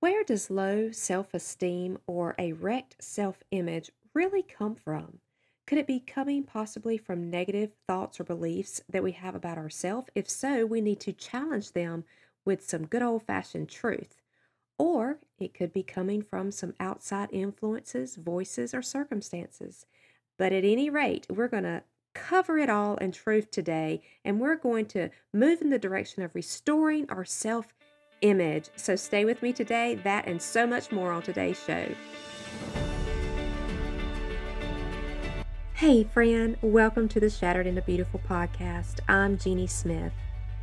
Where does low self esteem or a wrecked self image really come from? Could it be coming possibly from negative thoughts or beliefs that we have about ourselves? If so, we need to challenge them with some good old fashioned truth. Or it could be coming from some outside influences, voices, or circumstances. But at any rate, we're going to cover it all in truth today, and we're going to move in the direction of restoring our self image. So stay with me today, that and so much more on today's show. Hey, friend, welcome to the Shattered into Beautiful podcast. I'm Jeannie Smith.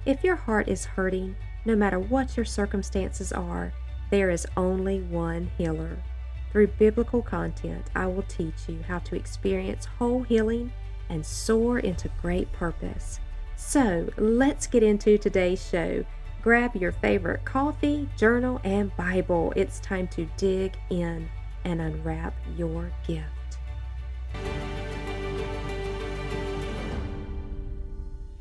If your heart is hurting, no matter what your circumstances are, there is only one healer. Through biblical content, I will teach you how to experience whole healing and soar into great purpose. So, let's get into today's show. Grab your favorite coffee, journal, and Bible. It's time to dig in and unwrap your gift.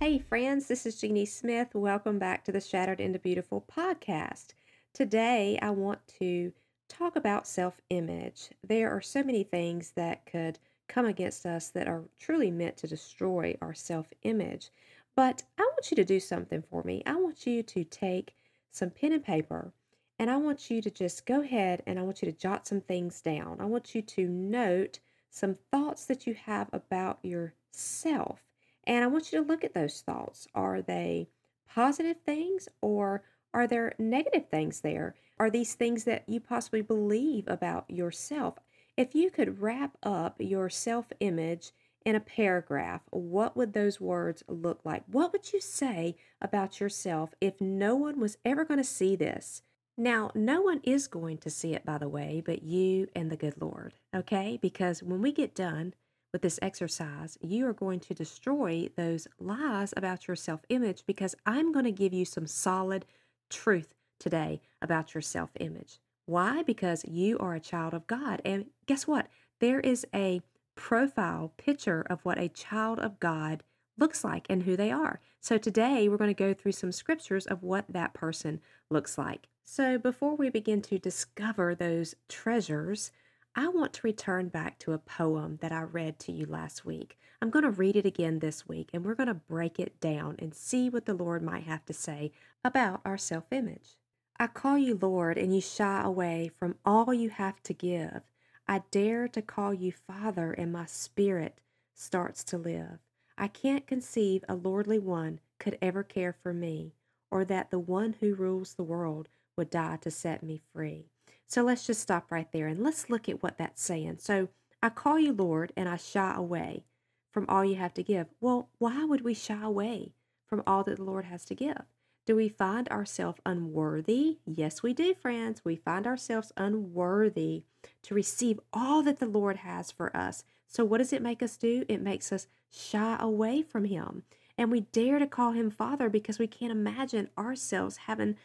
Hey, friends, this is Jeannie Smith. Welcome back to the Shattered into Beautiful podcast. Today, I want to talk about self image. There are so many things that could come against us that are truly meant to destroy our self image. But I want you to do something for me. I want you to take some pen and paper and I want you to just go ahead and I want you to jot some things down. I want you to note some thoughts that you have about yourself. And I want you to look at those thoughts. Are they positive things or are there negative things there? Are these things that you possibly believe about yourself? If you could wrap up your self image in a paragraph, what would those words look like? What would you say about yourself if no one was ever going to see this? Now, no one is going to see it, by the way, but you and the good Lord, okay? Because when we get done with this exercise, you are going to destroy those lies about your self image because I'm going to give you some solid truth today about your self image. Why? Because you are a child of God. And guess what? There is a profile picture of what a child of God looks like and who they are. So today we're going to go through some scriptures of what that person looks like. So before we begin to discover those treasures, I want to return back to a poem that I read to you last week. I'm going to read it again this week and we're going to break it down and see what the Lord might have to say about our self image. I call you Lord, and you shy away from all you have to give. I dare to call you Father, and my spirit starts to live. I can't conceive a lordly one could ever care for me, or that the one who rules the world would die to set me free. So let's just stop right there and let's look at what that's saying. So I call you Lord, and I shy away from all you have to give. Well, why would we shy away from all that the Lord has to give? Do we find ourselves unworthy? Yes, we do, friends. We find ourselves unworthy to receive all that the Lord has for us. So, what does it make us do? It makes us shy away from Him. And we dare to call Him Father because we can't imagine ourselves having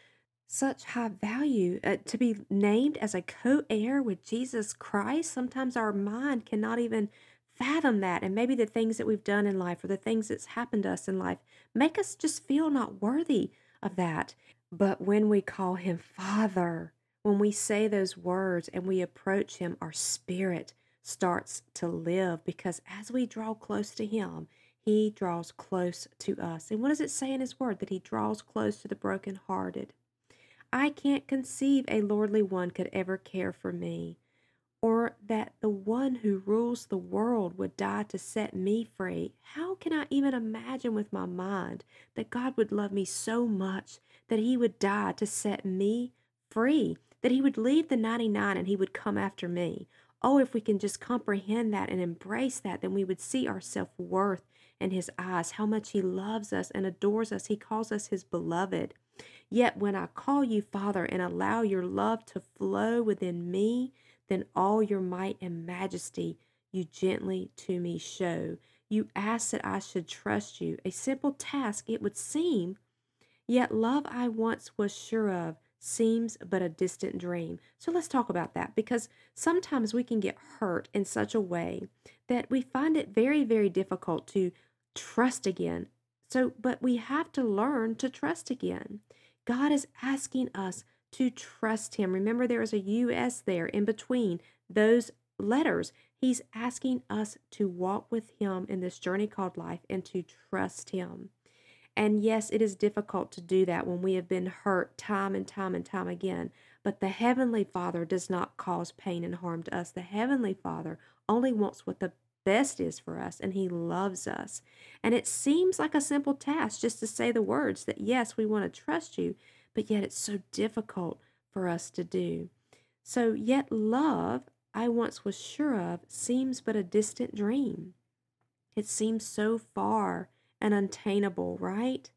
such high value uh, to be named as a co heir with Jesus Christ. Sometimes our mind cannot even fathom that. And maybe the things that we've done in life or the things that's happened to us in life make us just feel not worthy of that. But when we call him Father, when we say those words and we approach him, our spirit starts to live because as we draw close to him, he draws close to us. And what does it say in his word? That he draws close to the brokenhearted. I can't conceive a lordly one could ever care for me or that the one who rules the world would die to set me free, how can I even imagine with my mind that God would love me so much that he would die to set me free, that he would leave the 99 and he would come after me? Oh, if we can just comprehend that and embrace that, then we would see our self worth in his eyes, how much he loves us and adores us. He calls us his beloved. Yet when I call you Father and allow your love to flow within me, then all your might and majesty you gently to me show. You ask that I should trust you, a simple task it would seem. Yet love I once was sure of seems but a distant dream. So let's talk about that because sometimes we can get hurt in such a way that we find it very, very difficult to trust again. So, but we have to learn to trust again. God is asking us to trust Him. Remember, there is a U.S. there in between those letters. He's asking us to walk with Him in this journey called life and to trust Him. And yes, it is difficult to do that when we have been hurt time and time and time again. But the Heavenly Father does not cause pain and harm to us. The Heavenly Father only wants what the best is for us, and He loves us. And it seems like a simple task just to say the words that, yes, we want to trust you, but yet it's so difficult for us to do. So, yet love, I once was sure of, seems but a distant dream. It seems so far and untainable, right?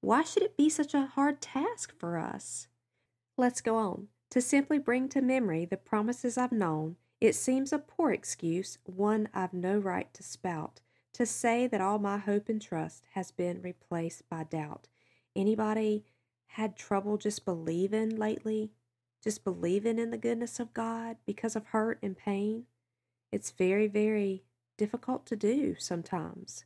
Why should it be such a hard task for us? Let's go on. To simply bring to memory the promises I've known, it seems a poor excuse, one I've no right to spout, to say that all my hope and trust has been replaced by doubt. Anybody had trouble just believing lately? Just believing in the goodness of God because of hurt and pain? It's very, very difficult to do sometimes.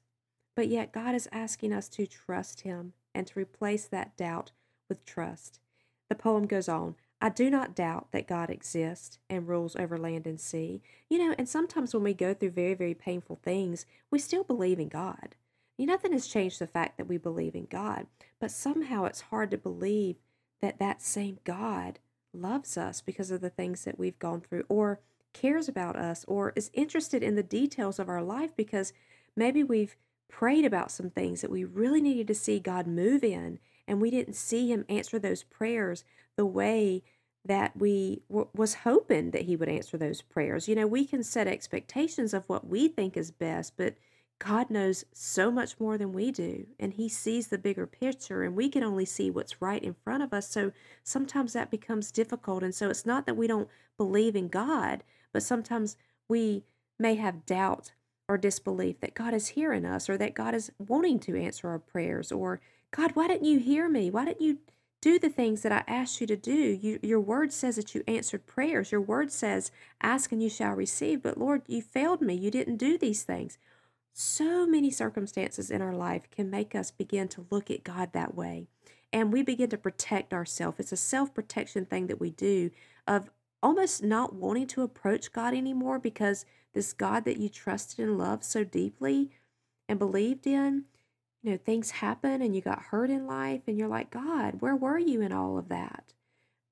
But yet, God is asking us to trust Him and to replace that doubt with trust. The poem goes on I do not doubt that God exists and rules over land and sea. You know, and sometimes when we go through very, very painful things, we still believe in God. You know, nothing has changed the fact that we believe in God, but somehow it's hard to believe that that same God loves us because of the things that we've gone through or cares about us or is interested in the details of our life because maybe we've prayed about some things that we really needed to see God move in and we didn't see him answer those prayers the way that we w- was hoping that he would answer those prayers. You know, we can set expectations of what we think is best, but God knows so much more than we do, and He sees the bigger picture, and we can only see what's right in front of us. So sometimes that becomes difficult. And so it's not that we don't believe in God, but sometimes we may have doubt or disbelief that God is hearing us or that God is wanting to answer our prayers or God, why didn't you hear me? Why didn't you do the things that I asked you to do? You, your word says that you answered prayers. Your word says, ask and you shall receive. But Lord, you failed me. You didn't do these things. So many circumstances in our life can make us begin to look at God that way. And we begin to protect ourselves. It's a self protection thing that we do of almost not wanting to approach God anymore because this God that you trusted and loved so deeply and believed in you know, things happen and you got hurt in life and you're like, God, where were you in all of that?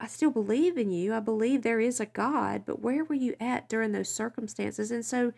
I still believe in you. I believe there is a God, but where were you at during those circumstances? And so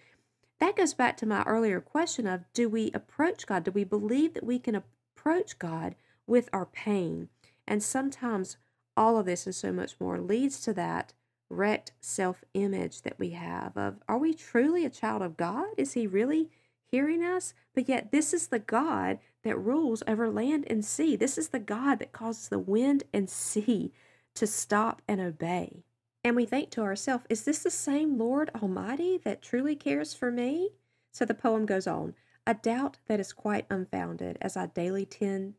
that goes back to my earlier question of do we approach God? Do we believe that we can approach God with our pain? And sometimes all of this and so much more leads to that wrecked self image that we have of are we truly a child of God? Is He really hearing us, but yet this is the God that rules over land and sea. This is the God that causes the wind and sea to stop and obey. And we think to ourselves, is this the same Lord Almighty that truly cares for me? So the poem goes on a doubt that is quite unfounded as I daily tend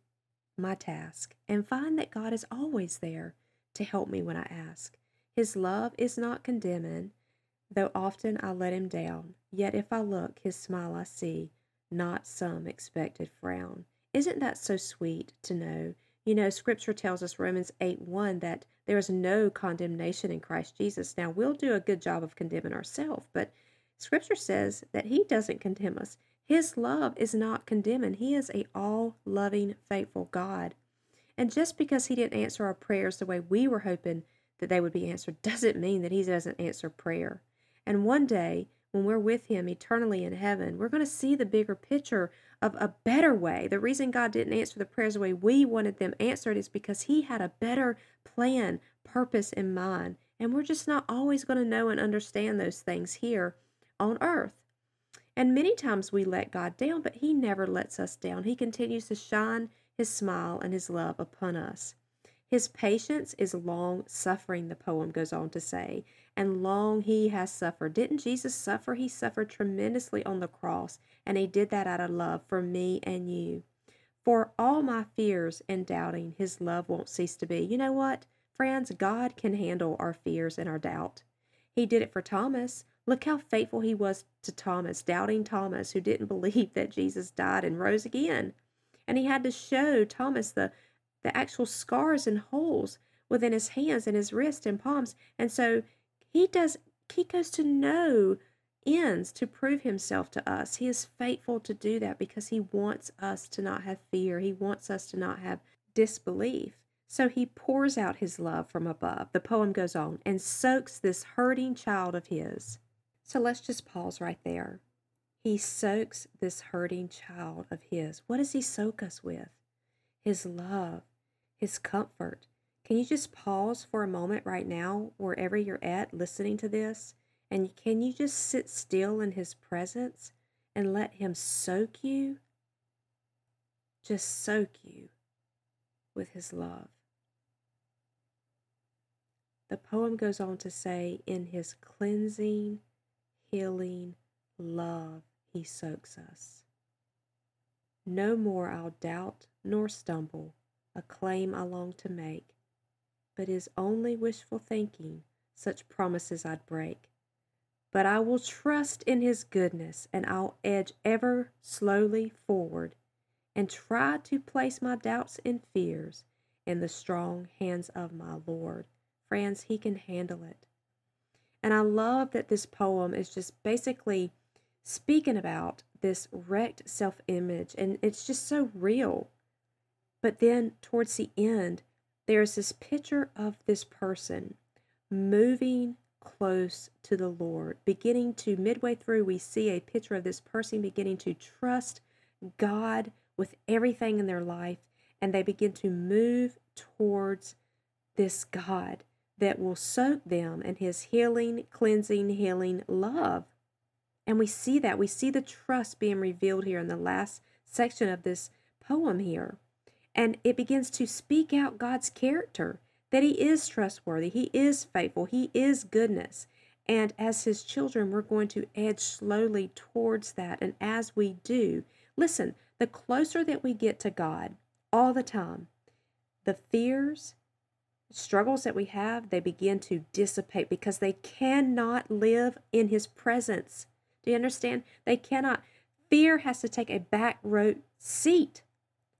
my task and find that God is always there to help me when I ask. His love is not condemning, Though often I let him down, yet if I look, his smile I see, not some expected frown. Isn't that so sweet to know? You know, scripture tells us, Romans 8 1, that there is no condemnation in Christ Jesus. Now, we'll do a good job of condemning ourselves, but scripture says that he doesn't condemn us. His love is not condemning. He is a all loving, faithful God. And just because he didn't answer our prayers the way we were hoping that they would be answered doesn't mean that he doesn't answer prayer. And one day, when we're with Him eternally in heaven, we're going to see the bigger picture of a better way. The reason God didn't answer the prayers the way we wanted them answered is because He had a better plan, purpose in mind. And we're just not always going to know and understand those things here on earth. And many times we let God down, but He never lets us down. He continues to shine His smile and His love upon us. His patience is long suffering, the poem goes on to say, and long he has suffered. Didn't Jesus suffer? He suffered tremendously on the cross, and he did that out of love for me and you. For all my fears and doubting, his love won't cease to be. You know what, friends? God can handle our fears and our doubt. He did it for Thomas. Look how faithful he was to Thomas, doubting Thomas, who didn't believe that Jesus died and rose again. And he had to show Thomas the the actual scars and holes within his hands and his wrists and palms. And so he does he goes to no ends to prove himself to us. He is faithful to do that because he wants us to not have fear. He wants us to not have disbelief. So he pours out his love from above. The poem goes on and soaks this hurting child of his. So let's just pause right there. He soaks this hurting child of his. What does he soak us with? His love, his comfort. Can you just pause for a moment right now, wherever you're at, listening to this? And can you just sit still in his presence and let him soak you? Just soak you with his love. The poem goes on to say, in his cleansing, healing love, he soaks us. No more I'll doubt nor stumble, a claim I long to make, but is only wishful thinking such promises I'd break. But I will trust in his goodness, and I'll edge ever slowly forward, and try to place my doubts and fears in the strong hands of my Lord. Friends, he can handle it. And I love that this poem is just basically speaking about this wrecked self image, and it's just so real. But then towards the end, there's this picture of this person moving close to the Lord, beginning to, midway through, we see a picture of this person beginning to trust God with everything in their life, and they begin to move towards this God that will soak them in his healing, cleansing, healing love. And we see that. We see the trust being revealed here in the last section of this poem here. And it begins to speak out God's character that he is trustworthy, he is faithful, he is goodness. And as his children, we're going to edge slowly towards that. And as we do, listen, the closer that we get to God all the time, the fears, struggles that we have, they begin to dissipate because they cannot live in His presence. Do you understand? They cannot. Fear has to take a back row seat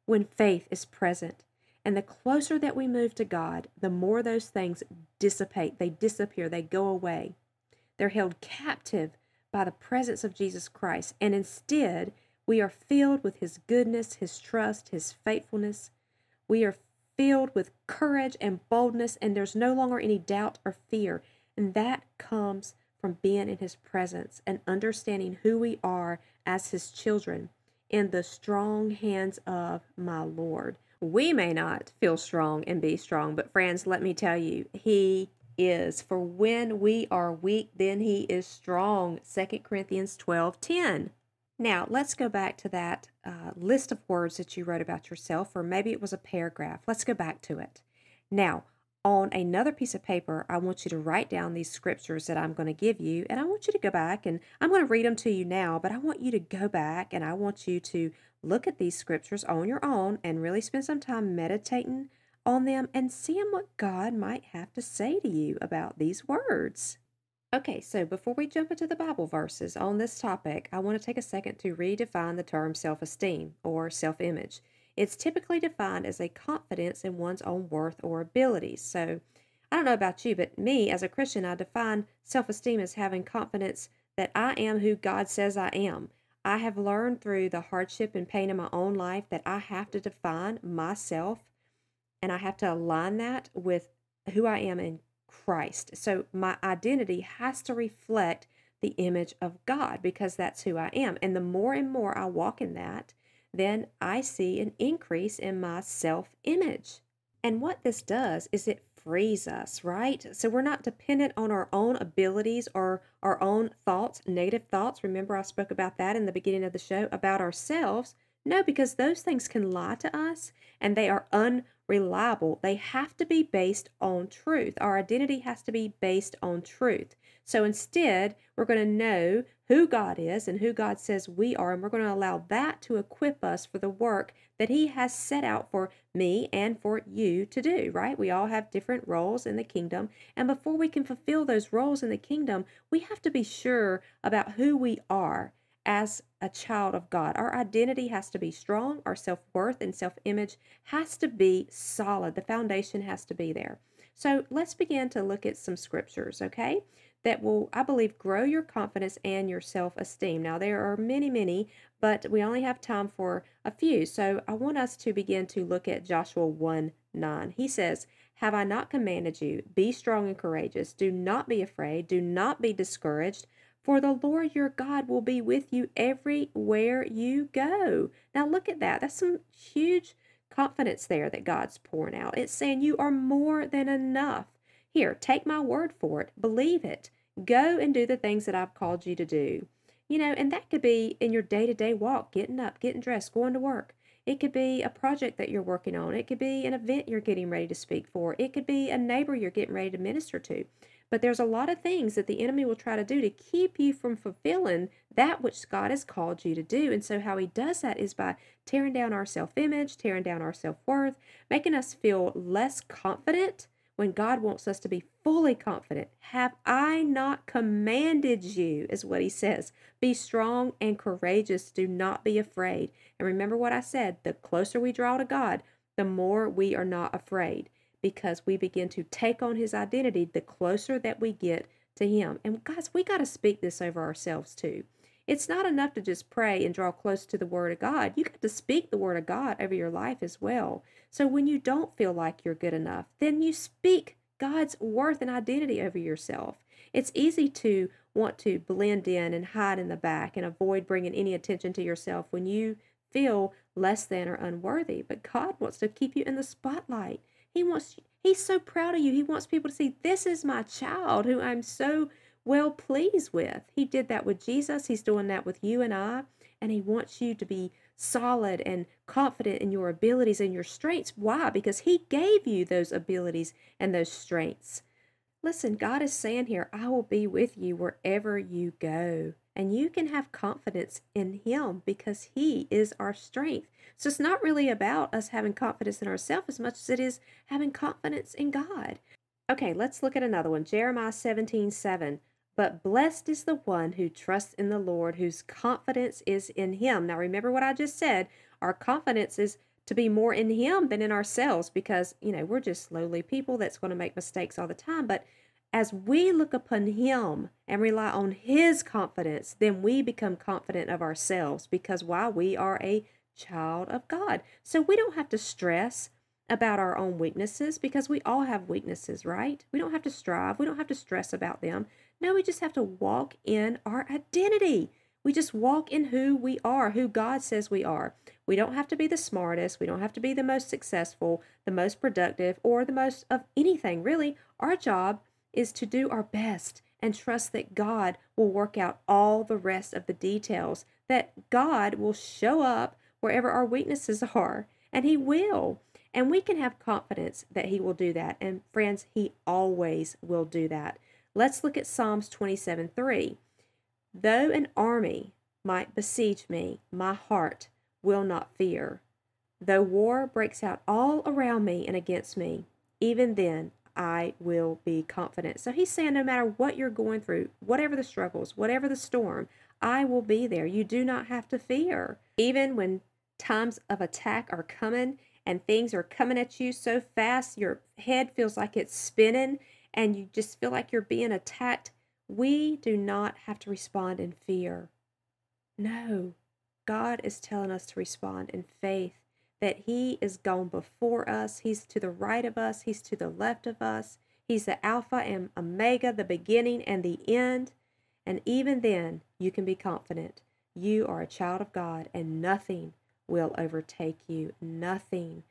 when faith is present. And the closer that we move to God, the more those things dissipate, they disappear, they go away. They're held captive by the presence of Jesus Christ. And instead, we are filled with His goodness, His trust, His faithfulness. We are filled with courage and boldness, and there's no longer any doubt or fear. And that comes from being in His presence and understanding who we are as His children in the strong hands of my Lord. We may not feel strong and be strong, but friends, let me tell you, He is. For when we are weak, then He is strong. 2 Corinthians 12 10. Now, let's go back to that uh, list of words that you wrote about yourself, or maybe it was a paragraph. Let's go back to it. Now, on another piece of paper, I want you to write down these scriptures that I'm going to give you, and I want you to go back and I'm going to read them to you now, but I want you to go back and I want you to look at these scriptures on your own and really spend some time meditating on them and seeing what God might have to say to you about these words. Okay, so before we jump into the Bible verses on this topic, I want to take a second to redefine the term self esteem or self image. It's typically defined as a confidence in one's own worth or abilities. So, I don't know about you, but me as a Christian, I define self esteem as having confidence that I am who God says I am. I have learned through the hardship and pain in my own life that I have to define myself and I have to align that with who I am in Christ. So my identity has to reflect the image of God because that's who I am. And the more and more I walk in that, then I see an increase in my self image. And what this does is it frees us, right? So we're not dependent on our own abilities or our own thoughts, negative thoughts. Remember, I spoke about that in the beginning of the show about ourselves. No, because those things can lie to us and they are unreliable. They have to be based on truth. Our identity has to be based on truth. So instead, we're going to know who God is and who God says we are, and we're going to allow that to equip us for the work that He has set out for me and for you to do, right? We all have different roles in the kingdom, and before we can fulfill those roles in the kingdom, we have to be sure about who we are as a child of God. Our identity has to be strong, our self worth and self image has to be solid. The foundation has to be there. So let's begin to look at some scriptures, okay? That will, I believe, grow your confidence and your self esteem. Now, there are many, many, but we only have time for a few. So I want us to begin to look at Joshua 1 9. He says, Have I not commanded you? Be strong and courageous. Do not be afraid. Do not be discouraged. For the Lord your God will be with you everywhere you go. Now, look at that. That's some huge confidence there that God's pouring out. It's saying you are more than enough. Here, take my word for it. Believe it. Go and do the things that I've called you to do. You know, and that could be in your day to day walk, getting up, getting dressed, going to work. It could be a project that you're working on. It could be an event you're getting ready to speak for. It could be a neighbor you're getting ready to minister to. But there's a lot of things that the enemy will try to do to keep you from fulfilling that which God has called you to do. And so, how he does that is by tearing down our self image, tearing down our self worth, making us feel less confident when God wants us to be fully confident. Have I not commanded you, is what he says. Be strong and courageous. Do not be afraid. And remember what I said the closer we draw to God, the more we are not afraid because we begin to take on his identity the closer that we get to him. And guys, we got to speak this over ourselves too. It's not enough to just pray and draw close to the Word of God. You got to speak the Word of God over your life as well. So when you don't feel like you're good enough, then you speak God's worth and identity over yourself. It's easy to want to blend in and hide in the back and avoid bringing any attention to yourself when you feel less than or unworthy. But God wants to keep you in the spotlight. He wants he's so proud of you. He wants people to see this is my child who I'm so well pleased with. He did that with Jesus. He's doing that with you and I, and he wants you to be solid and confident in your abilities and your strengths. Why? Because he gave you those abilities and those strengths. Listen, God is saying here, I will be with you wherever you go. And you can have confidence in Him because He is our strength. So it's not really about us having confidence in ourselves as much as it is having confidence in God. Okay, let's look at another one Jeremiah 17 7. But blessed is the one who trusts in the Lord, whose confidence is in Him. Now, remember what I just said. Our confidence is to be more in Him than in ourselves because, you know, we're just lowly people that's going to make mistakes all the time. But as we look upon Him and rely on His confidence, then we become confident of ourselves because why? We are a child of God. So we don't have to stress about our own weaknesses because we all have weaknesses, right? We don't have to strive, we don't have to stress about them. No, we just have to walk in our identity. We just walk in who we are, who God says we are. We don't have to be the smartest. We don't have to be the most successful, the most productive, or the most of anything, really. Our job is to do our best and trust that God will work out all the rest of the details, that God will show up wherever our weaknesses are, and He will. And we can have confidence that He will do that. And friends, He always will do that. Let's look at Psalms 27 3. Though an army might besiege me, my heart will not fear. Though war breaks out all around me and against me, even then I will be confident. So he's saying no matter what you're going through, whatever the struggles, whatever the storm, I will be there. You do not have to fear. Even when times of attack are coming and things are coming at you so fast, your head feels like it's spinning and you just feel like you're being attacked, we do not have to respond in fear. No, God is telling us to respond in faith that He is gone before us. He's to the right of us, He's to the left of us. He's the Alpha and Omega, the beginning and the end. And even then, you can be confident. You are a child of God, and nothing will overtake you. Nothing.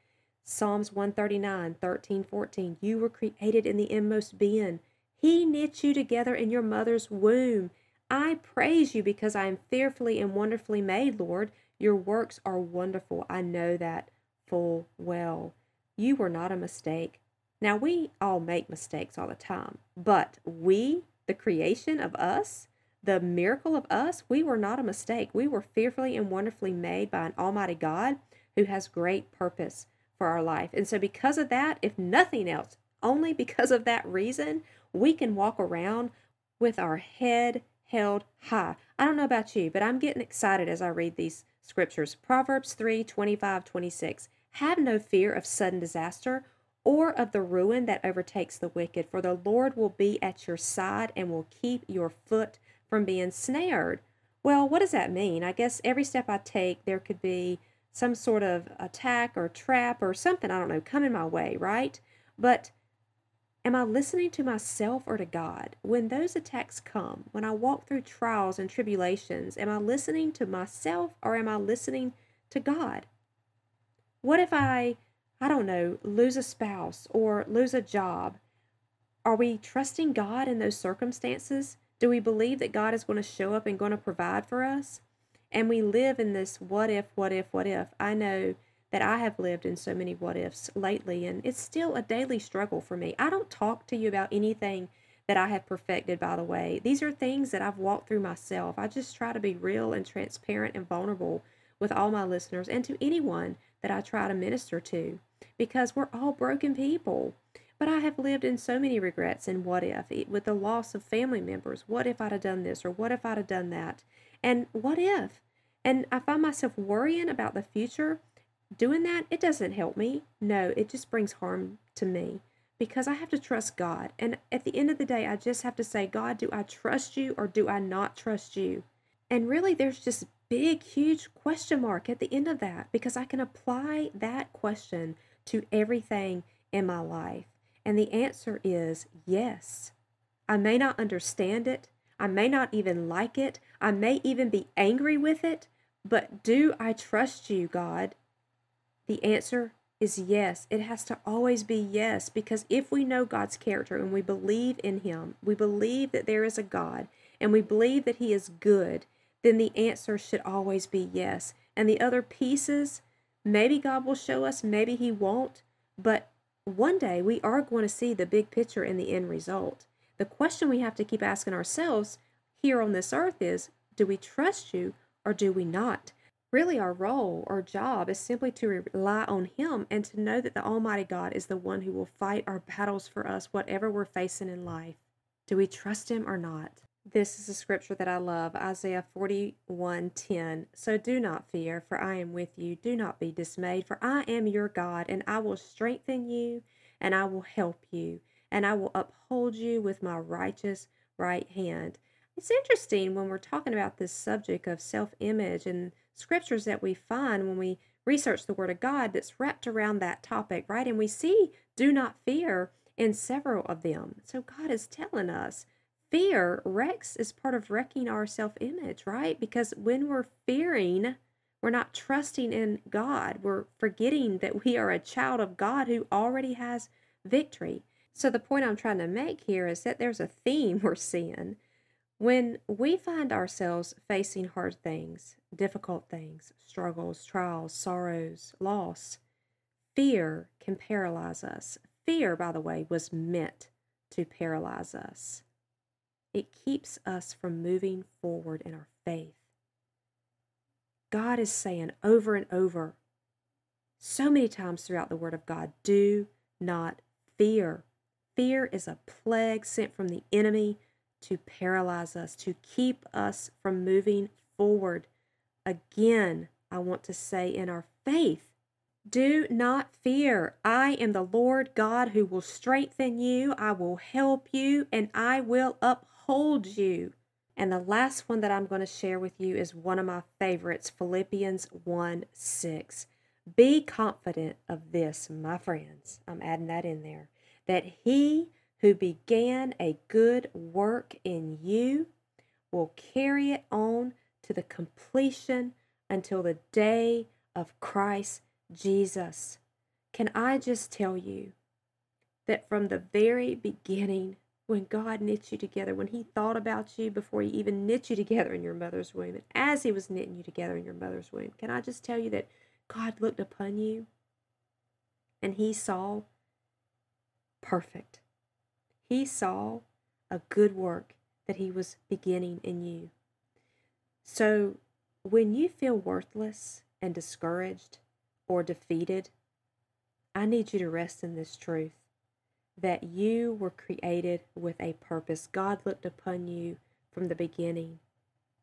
Psalms 139, 13, 14. You were created in the inmost being. He knit you together in your mother's womb. I praise you because I am fearfully and wonderfully made, Lord. Your works are wonderful. I know that full well. You were not a mistake. Now, we all make mistakes all the time, but we, the creation of us, the miracle of us, we were not a mistake. We were fearfully and wonderfully made by an Almighty God who has great purpose for our life. And so, because of that, if nothing else, only because of that reason, we can walk around with our head held high. I don't know about you, but I'm getting excited as I read these scriptures. Proverbs 3 25, 26. Have no fear of sudden disaster or of the ruin that overtakes the wicked, for the Lord will be at your side and will keep your foot from being snared. Well, what does that mean? I guess every step I take, there could be some sort of attack or trap or something, I don't know, coming my way, right? But am I listening to myself or to God? When those attacks come, when I walk through trials and tribulations, am I listening to myself or am I listening to God? What if I I don't know, lose a spouse or lose a job, are we trusting God in those circumstances? Do we believe that God is going to show up and going to provide for us? And we live in this what if, what if, what if. I know that I have lived in so many what ifs lately, and it's still a daily struggle for me. I don't talk to you about anything that I have perfected, by the way. These are things that I've walked through myself. I just try to be real and transparent and vulnerable with all my listeners and to anyone that I try to minister to because we're all broken people. But I have lived in so many regrets and what if, with the loss of family members. What if I'd have done this or what if I'd have done that? And what if? And I find myself worrying about the future. Doing that, it doesn't help me. No, it just brings harm to me because I have to trust God. And at the end of the day, I just have to say, God, do I trust you or do I not trust you? And really, there's just big, huge question mark at the end of that because I can apply that question to everything in my life. And the answer is yes. I may not understand it. I may not even like it. I may even be angry with it. But do I trust you, God? The answer is yes. It has to always be yes because if we know God's character and we believe in Him, we believe that there is a God, and we believe that He is good then the answer should always be yes. And the other pieces, maybe God will show us, maybe He won't, but one day we are going to see the big picture and the end result. The question we have to keep asking ourselves here on this earth is do we trust you or do we not? Really, our role or job is simply to rely on Him and to know that the Almighty God is the one who will fight our battles for us, whatever we're facing in life. Do we trust Him or not? This is a scripture that I love, Isaiah 41:10. So do not fear, for I am with you. Do not be dismayed, for I am your God, and I will strengthen you, and I will help you, and I will uphold you with my righteous right hand. It's interesting when we're talking about this subject of self-image and scriptures that we find when we research the word of God that's wrapped around that topic, right? And we see do not fear in several of them. So God is telling us fear wrecks is part of wrecking our self image, right? Because when we're fearing, we're not trusting in God. We're forgetting that we are a child of God who already has victory. So, the point I'm trying to make here is that there's a theme we're seeing. When we find ourselves facing hard things, difficult things, struggles, trials, sorrows, loss, fear can paralyze us. Fear, by the way, was meant to paralyze us. It keeps us from moving forward in our faith. God is saying over and over, so many times throughout the Word of God, do not fear. Fear is a plague sent from the enemy to paralyze us, to keep us from moving forward. Again, I want to say in our faith, do not fear. I am the Lord God who will strengthen you. I will help you and I will uphold you. And the last one that I'm going to share with you is one of my favorites Philippians 1 6. Be confident of this, my friends. I'm adding that in there. That he who began a good work in you will carry it on to the completion until the day of Christ Jesus. Can I just tell you that from the very beginning when God knit you together, when He thought about you before He even knit you together in your mother's womb, and as He was knitting you together in your mother's womb, can I just tell you that God looked upon you and He saw perfect. He saw a good work that He was beginning in you. So when you feel worthless and discouraged or defeated, I need you to rest in this truth that you were created with a purpose. God looked upon you from the beginning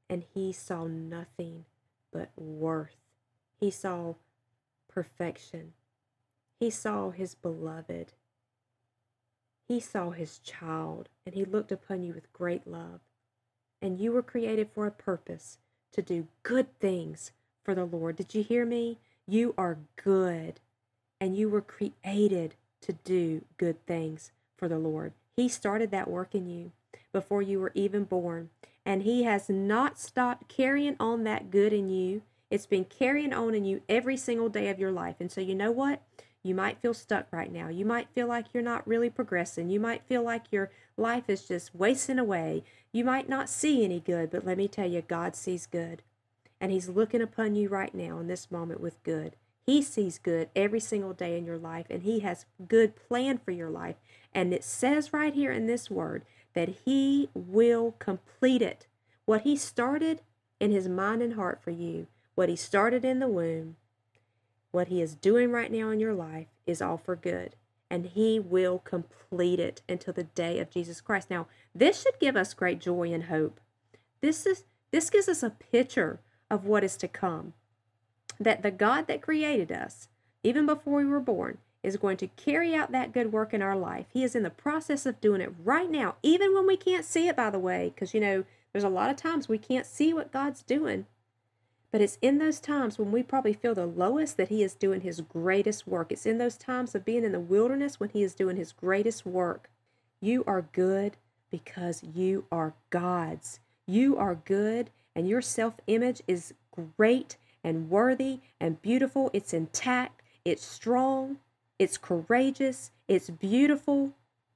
and he saw nothing but worth. He saw perfection. He saw his beloved. He saw his child, and he looked upon you with great love. And you were created for a purpose to do good things for the Lord. Did you hear me? You are good, and you were created to do good things for the Lord. He started that work in you before you were even born, and He has not stopped carrying on that good in you. It's been carrying on in you every single day of your life. And so, you know what? You might feel stuck right now. You might feel like you're not really progressing. You might feel like your life is just wasting away. You might not see any good, but let me tell you, God sees good. And He's looking upon you right now in this moment with good. He sees good every single day in your life, and He has good plan for your life. And it says right here in this word that He will complete it. What He started in His mind and heart for you, what He started in the womb, what He is doing right now in your life is all for good. And He will complete it until the day of Jesus Christ. Now, this should give us great joy and hope. This is this gives us a picture of what is to come. That the God that created us, even before we were born, is going to carry out that good work in our life. He is in the process of doing it right now, even when we can't see it, by the way, because you know, there's a lot of times we can't see what God's doing. But it's in those times when we probably feel the lowest that He is doing His greatest work. It's in those times of being in the wilderness when He is doing His greatest work. You are good because you are God's. You are good, and your self image is great and worthy and beautiful. It's intact, it's strong, it's courageous, it's beautiful.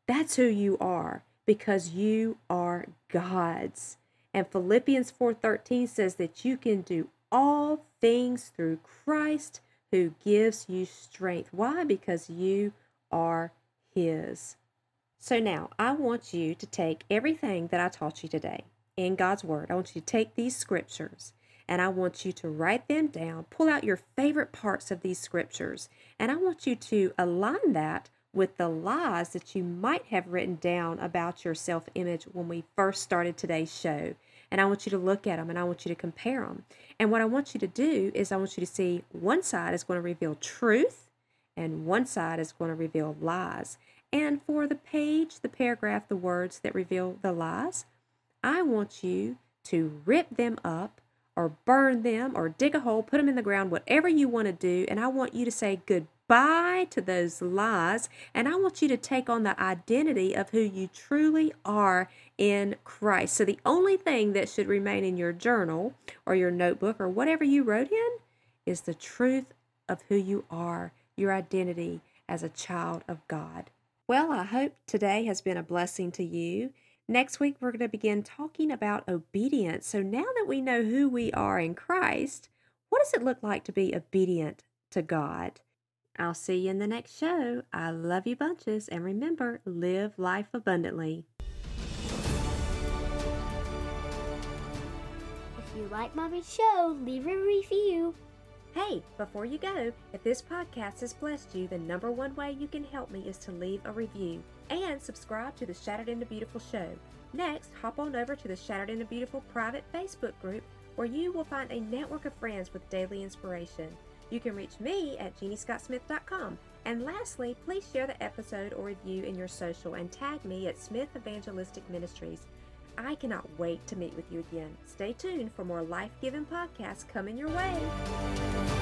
That's who you are because you are God's. And Philippians 4:13 says that you can do all things through Christ who gives you strength. Why? Because you are His. So now I want you to take everything that I taught you today in God's Word. I want you to take these scriptures and I want you to write them down, pull out your favorite parts of these scriptures, and I want you to align that with the lies that you might have written down about your self image when we first started today's show and I want you to look at them and I want you to compare them. And what I want you to do is I want you to see one side is going to reveal truth and one side is going to reveal lies. And for the page, the paragraph, the words that reveal the lies, I want you to rip them up or burn them or dig a hole, put them in the ground, whatever you want to do. And I want you to say goodbye to those lies. And I want you to take on the identity of who you truly are in Christ. So the only thing that should remain in your journal or your notebook or whatever you wrote in is the truth of who you are, your identity as a child of God. Well, I hope today has been a blessing to you. Next week, we're going to begin talking about obedience. So now that we know who we are in Christ, what does it look like to be obedient to God? I'll see you in the next show. I love you bunches, and remember, live life abundantly. If you like Mommy's show, leave a review. Hey, before you go, if this podcast has blessed you, the number one way you can help me is to leave a review and subscribe to the Shattered into Beautiful show. Next, hop on over to the Shattered into Beautiful private Facebook group where you will find a network of friends with daily inspiration. You can reach me at jeanniescottsmith.com. And lastly, please share the episode or review in your social and tag me at Smith Evangelistic Ministries. I cannot wait to meet with you again. Stay tuned for more life giving podcasts coming your way.